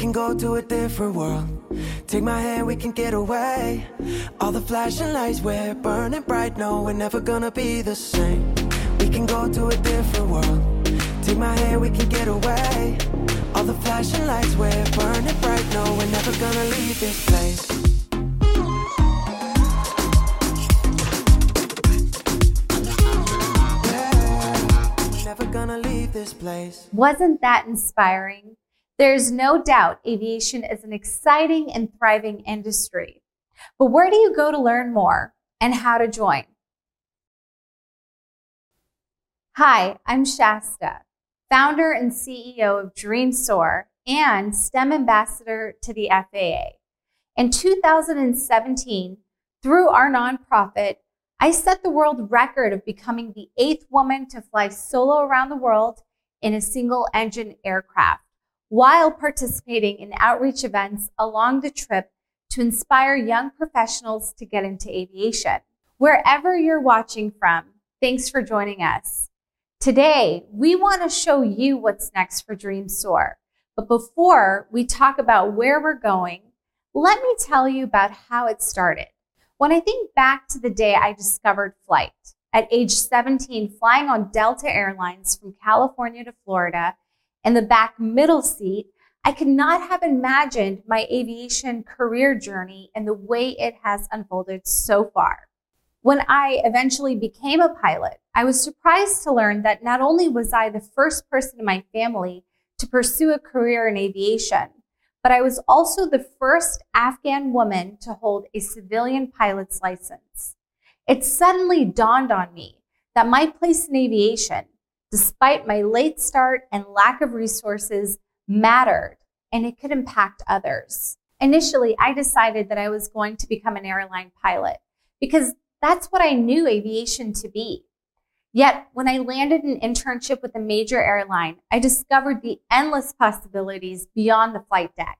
can go to a different world. Take my hand, we can get away. All the flashing lights we're burning bright. No, we're never gonna be the same. We can go to a different world. Take my hand, we can get away. All the flashing lights we're burning bright. No, we're never gonna leave this place. Never gonna leave this place. Wasn't that inspiring? There's no doubt aviation is an exciting and thriving industry. But where do you go to learn more and how to join? Hi, I'm Shaesta, founder and CEO of Dreams Soar and STEM ambassador to the FAA. In 2017, through our nonprofit, I set the world record of becoming the eighth woman to fly solo around the world in a single engine aircraft while participating in outreach events along the trip to inspire young professionals to get into aviation. Wherever you're watching from, thanks for joining us. Today, we want to show you what's next for Dreams Soar. But before we talk about where we're going, let me tell you about how it started. When I think back to the day I discovered flight, at age 17, flying on Delta Airlines from California to Florida in the back middle seat, I could not have imagined my aviation career journey and the way it has unfolded so far. When I eventually became a pilot, I was surprised to learn that not only was I the first person in my family to pursue a career in aviation, but I was also the first Afghan woman to hold a civilian pilot's license. It suddenly dawned on me that my place in aviation, despite my late start and lack of resources, mattered and it could impact others. Initially, I decided that I was going to become an airline pilot because that's what I knew aviation to be. Yet, when I landed an internship with a major airline, I discovered the endless possibilities beyond the flight deck.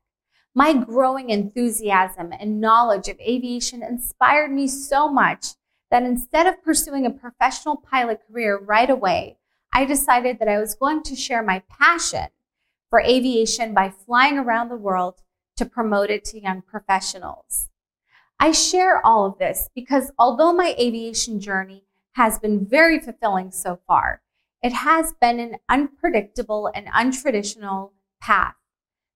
My growing enthusiasm and knowledge of aviation inspired me so much that instead of pursuing a professional pilot career right away, I decided that I was going to share my passion for aviation by flying around the world to promote it to young professionals. I share all of this because although my aviation journey has been very fulfilling so far. It has been an unpredictable and untraditional path.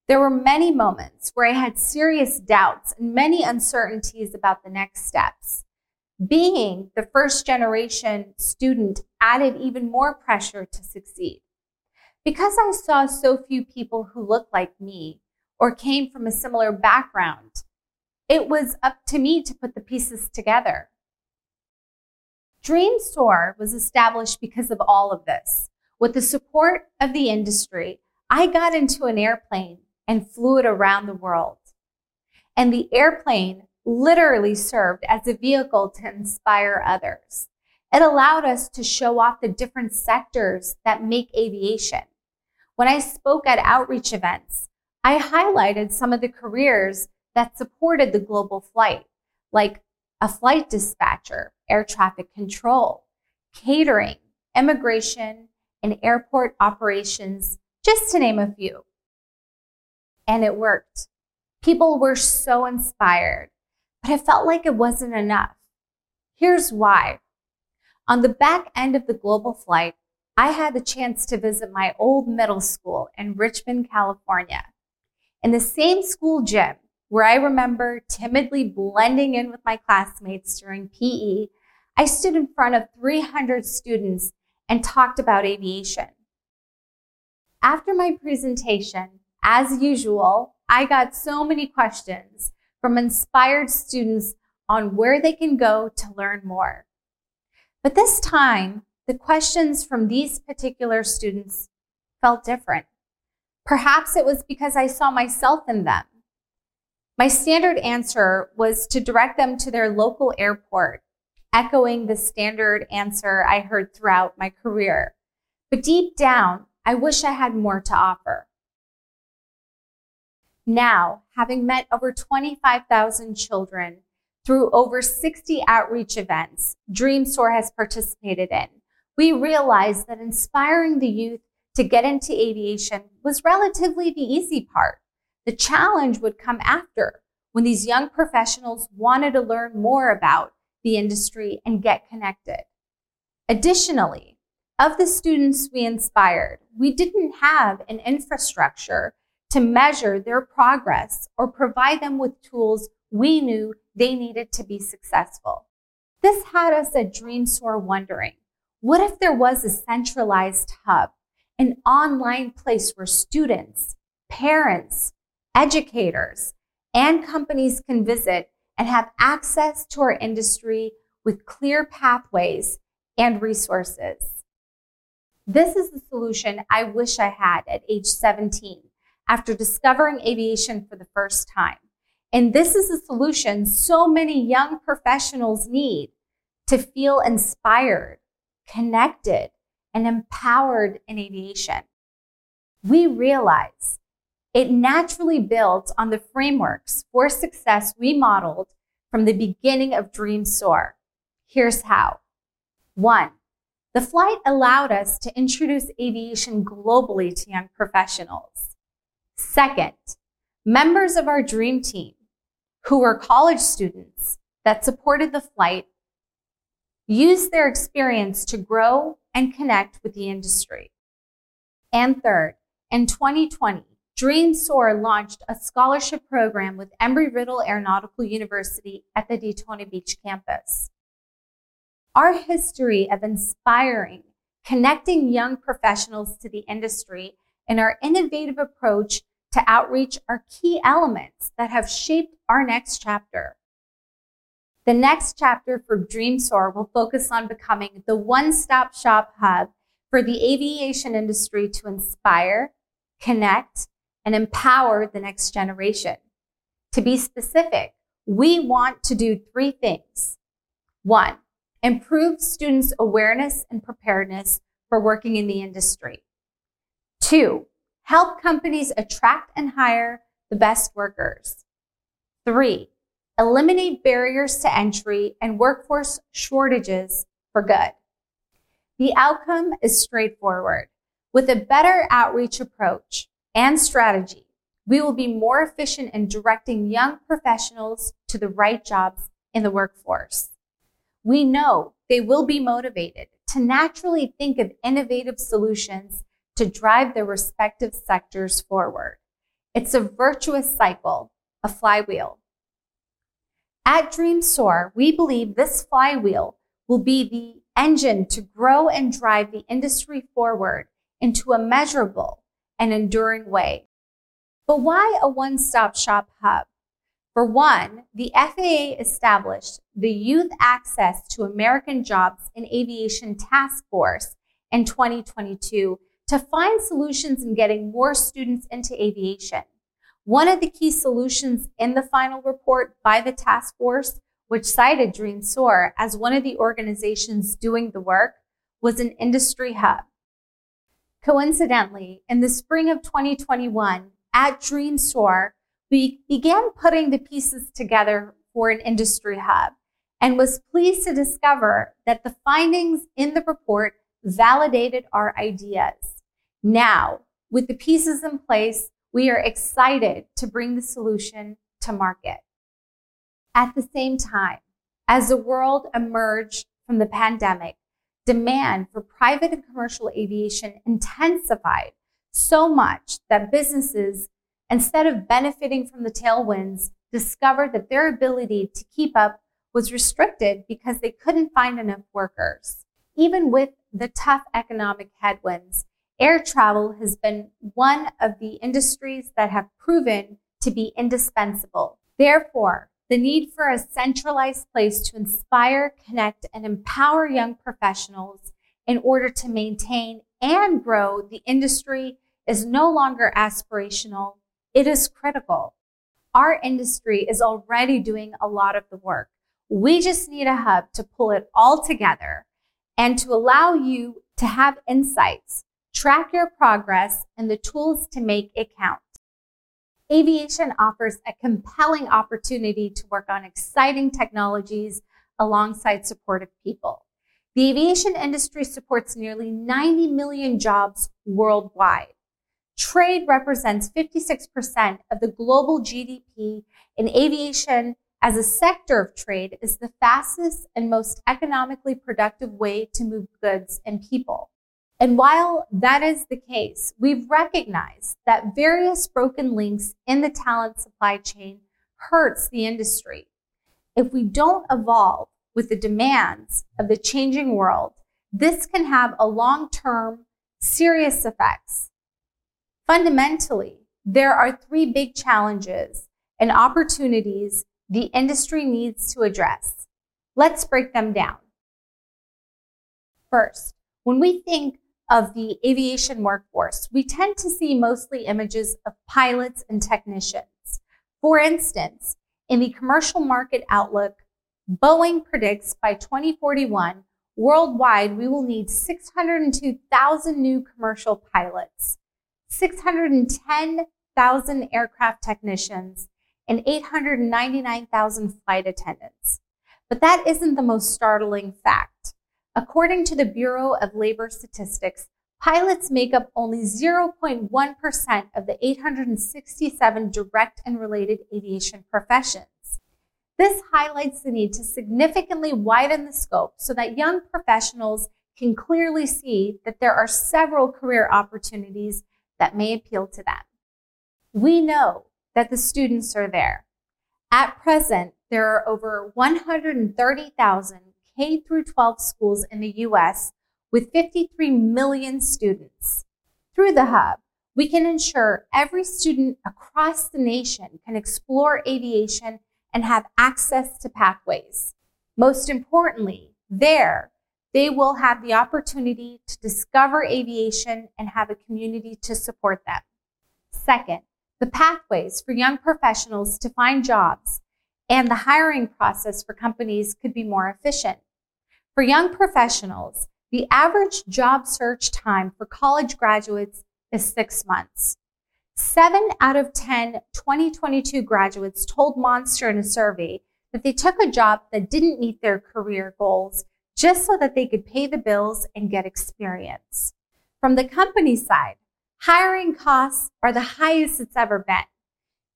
There were many moments where I had serious doubts and many uncertainties about the next steps. Being the first generation student added even more pressure to succeed. Because I saw so few people who looked like me or came from a similar background, it was up to me to put the pieces together. Dreams Soar was established because of all of this. With the support of the industry, I got into an airplane and flew it around the world. And the airplane literally served as a vehicle to inspire others. It allowed us to show off the different sectors that make aviation. When I spoke at outreach events, I highlighted some of the careers that supported the global flight, like a flight dispatcher, air traffic control, catering, immigration, and airport operations, just to name a few. And it worked. People were so inspired, but it felt like it wasn't enough. Here's why. On the back end of the global flight, I had the chance to visit my old middle school in Richmond, California. In the same school gym, where I remember timidly blending in with my classmates during PE, I stood in front of 300 students and talked about aviation. After my presentation, as usual, I got so many questions from inspired students on where they can go to learn more. But this time, the questions from these particular students felt different. Perhaps it was because I saw myself in them. My standard answer was to direct them to their local airport, echoing the standard answer I heard throughout my career. But deep down, I wish I had more to offer. Now, having met over 25,000 children through over 60 outreach events Dreams Soar has participated in, we realized that inspiring the youth to get into aviation was relatively the easy part. The challenge would come after when these young professionals wanted to learn more about the industry and get connected. Additionally, of the students we inspired, we didn't have an infrastructure to measure their progress or provide them with tools we knew they needed to be successful. This had us at Dreams Soar wondering, what if there was a centralized hub, an online place where students, parents, educators, and companies can visit and have access to our industry with clear pathways and resources. This is the solution I wish I had at age 17 after discovering aviation for the first time. And this is a solution so many young professionals need to feel inspired, connected, and empowered in aviation. We realize it naturally builds on the frameworks for success we modeled from the beginning of Dreams Soar. Here's how. One, the flight allowed us to introduce aviation globally to young professionals. Second, members of our dream team, who were college students that supported the flight, used their experience to grow and connect with the industry. And third, in 2020, Dreams Soar launched a scholarship program with Embry-Riddle Aeronautical University at the Daytona Beach campus. Our history of inspiring, connecting young professionals to the industry and our innovative approach to outreach are key elements that have shaped our next chapter. The next chapter for Dreams Soar will focus on becoming the one-stop shop hub for the aviation industry to inspire, connect, and empower the next generation. To be specific, we want to do three things. One, improve students' awareness and preparedness for working in the industry. Two, help companies attract and hire the best workers. Three, eliminate barriers to entry and workforce shortages for good. The outcome is straightforward. With a better outreach approach and strategy, we will be more efficient in directing young professionals to the right jobs in the workforce we know they will be motivated to naturally think of innovative solutions to drive their respective sectors forward. It's a virtuous cycle, a flywheel. At Dreams Soar, we believe this flywheel will be the engine to grow and drive the industry forward into a measurable and enduring way. But why a one-stop shop hub? For one, the FAA established the Youth Access to American Jobs in Aviation Task Force in 2022 to find solutions in getting more students into aviation. One of the key solutions in the final report by the task force, which cited Dreams Soar as one of the organizations doing the work, was an industry hub. Coincidentally, in the spring of 2021, at Dreams Soar, we began putting the pieces together for an industry hub and was pleased to discover that the findings in the report validated our ideas. Now, with the pieces in place, we are excited to bring the solution to market. At the same time, as the world emerged from the pandemic, demand for private and commercial aviation intensified so much that businesses instead of benefiting from the tailwinds, discovered that their ability to keep up was restricted because they couldn't find enough workers. Even with the tough economic headwinds, air travel has been one of the industries that have proven to be indispensable. Therefore, the need for a centralized place to inspire, connect, and empower young professionals in order to maintain and grow the industry is no longer aspirational, it is critical. Our industry is already doing a lot of the work. We just need a hub to pull it all together and to allow you to have insights, track your progress, and the tools to make it count. Aviation offers a compelling opportunity to work on exciting technologies alongside supportive people. The aviation industry supports nearly 90 million jobs worldwide. trade represents 56% of the global GDP, and aviation as a sector of trade is the fastest and most economically productive way to move goods and people. And while that is the case, we've recognized that various broken links in the talent supply chain hurts the industry. If we don't evolve with the demands of the changing world, this can have a long-term serious effects. Fundamentally, there are three big challenges and opportunities the industry needs to address. Let's break them down. First, when we think of the aviation workforce, we tend to see mostly images of pilots and technicians. For instance, in the commercial market outlook, Boeing predicts by 2041, worldwide, we will need 602,000 new commercial pilots, 610,000 aircraft technicians, and 899,000 flight attendants. But that isn't the most startling fact. According to the Bureau of Labor Statistics, pilots make up only 0.1% of the 867 direct and related aviation professions. This highlights the need to significantly widen the scope so that young professionals can clearly see that there are several career opportunities that may appeal to them. We know that the students are there. At present, there are over 130,000 K through 12 schools in the US with 53 million students. Through the hub, we can ensure every student across the nation can explore aviation and have access to pathways. Most importantly, there, they will have the opportunity to discover aviation and have a community to support them. Second, the pathways for young professionals to find jobs and the hiring process for companies could be more efficient. For young professionals, the average job search time for college graduates is six months. Seven out of 10 2022 graduates told Monster in a survey that they took a job that didn't meet their career goals just so that they could pay the bills and get experience. From the company side, hiring costs are the highest it's ever been.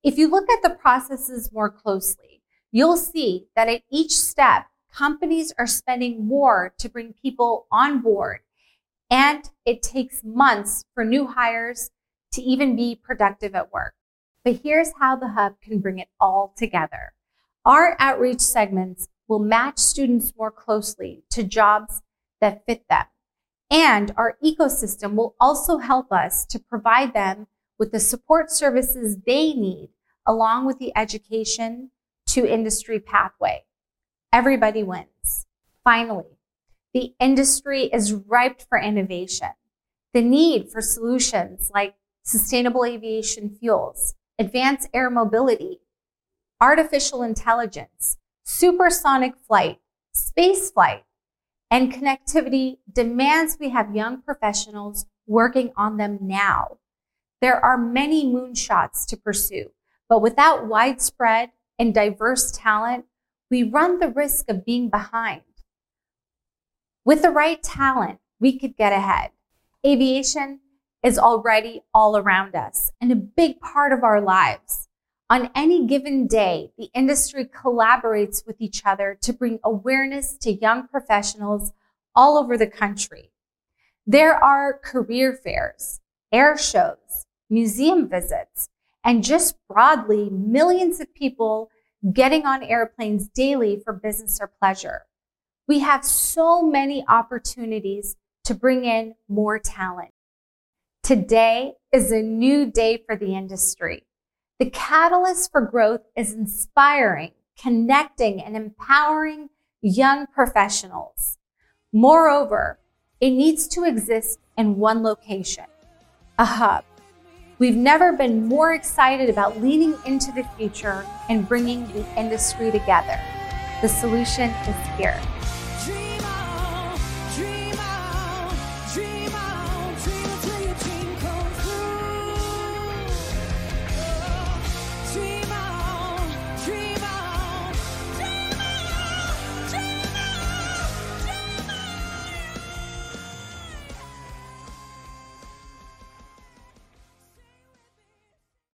If you look at the processes more closely, you'll see that at each step, companies are spending more to bring people on board, and it takes months for new hires to even be productive at work. But here's how the Hub can bring it all together. Our outreach segments will match students more closely to jobs that fit them. And our ecosystem will also help us to provide them with the support services they need, along with the education to industry pathway. Everybody wins. Finally, the industry is ripe for innovation. The need for solutions like sustainable aviation fuels, advanced air mobility, artificial intelligence, supersonic flight, space flight, and connectivity demands we have young professionals working on them now. There are many moonshots to pursue, but without widespread and diverse talent, we run the risk of being behind. With the right talent, we could get ahead. Aviation is already all around us and a big part of our lives. On any given day, the industry collaborates with each other to bring awareness to young professionals all over the country. There are career fairs, air shows, museum visits, and just broadly, millions of people getting on airplanes daily for business or pleasure. We have so many opportunities to bring in more talent. Today is a new day for the industry. The catalyst for growth is inspiring, connecting, and empowering young professionals. Moreover, it needs to exist in one location, a hub. We've never been more excited about leaning into the future and bringing the industry together. The solution is here.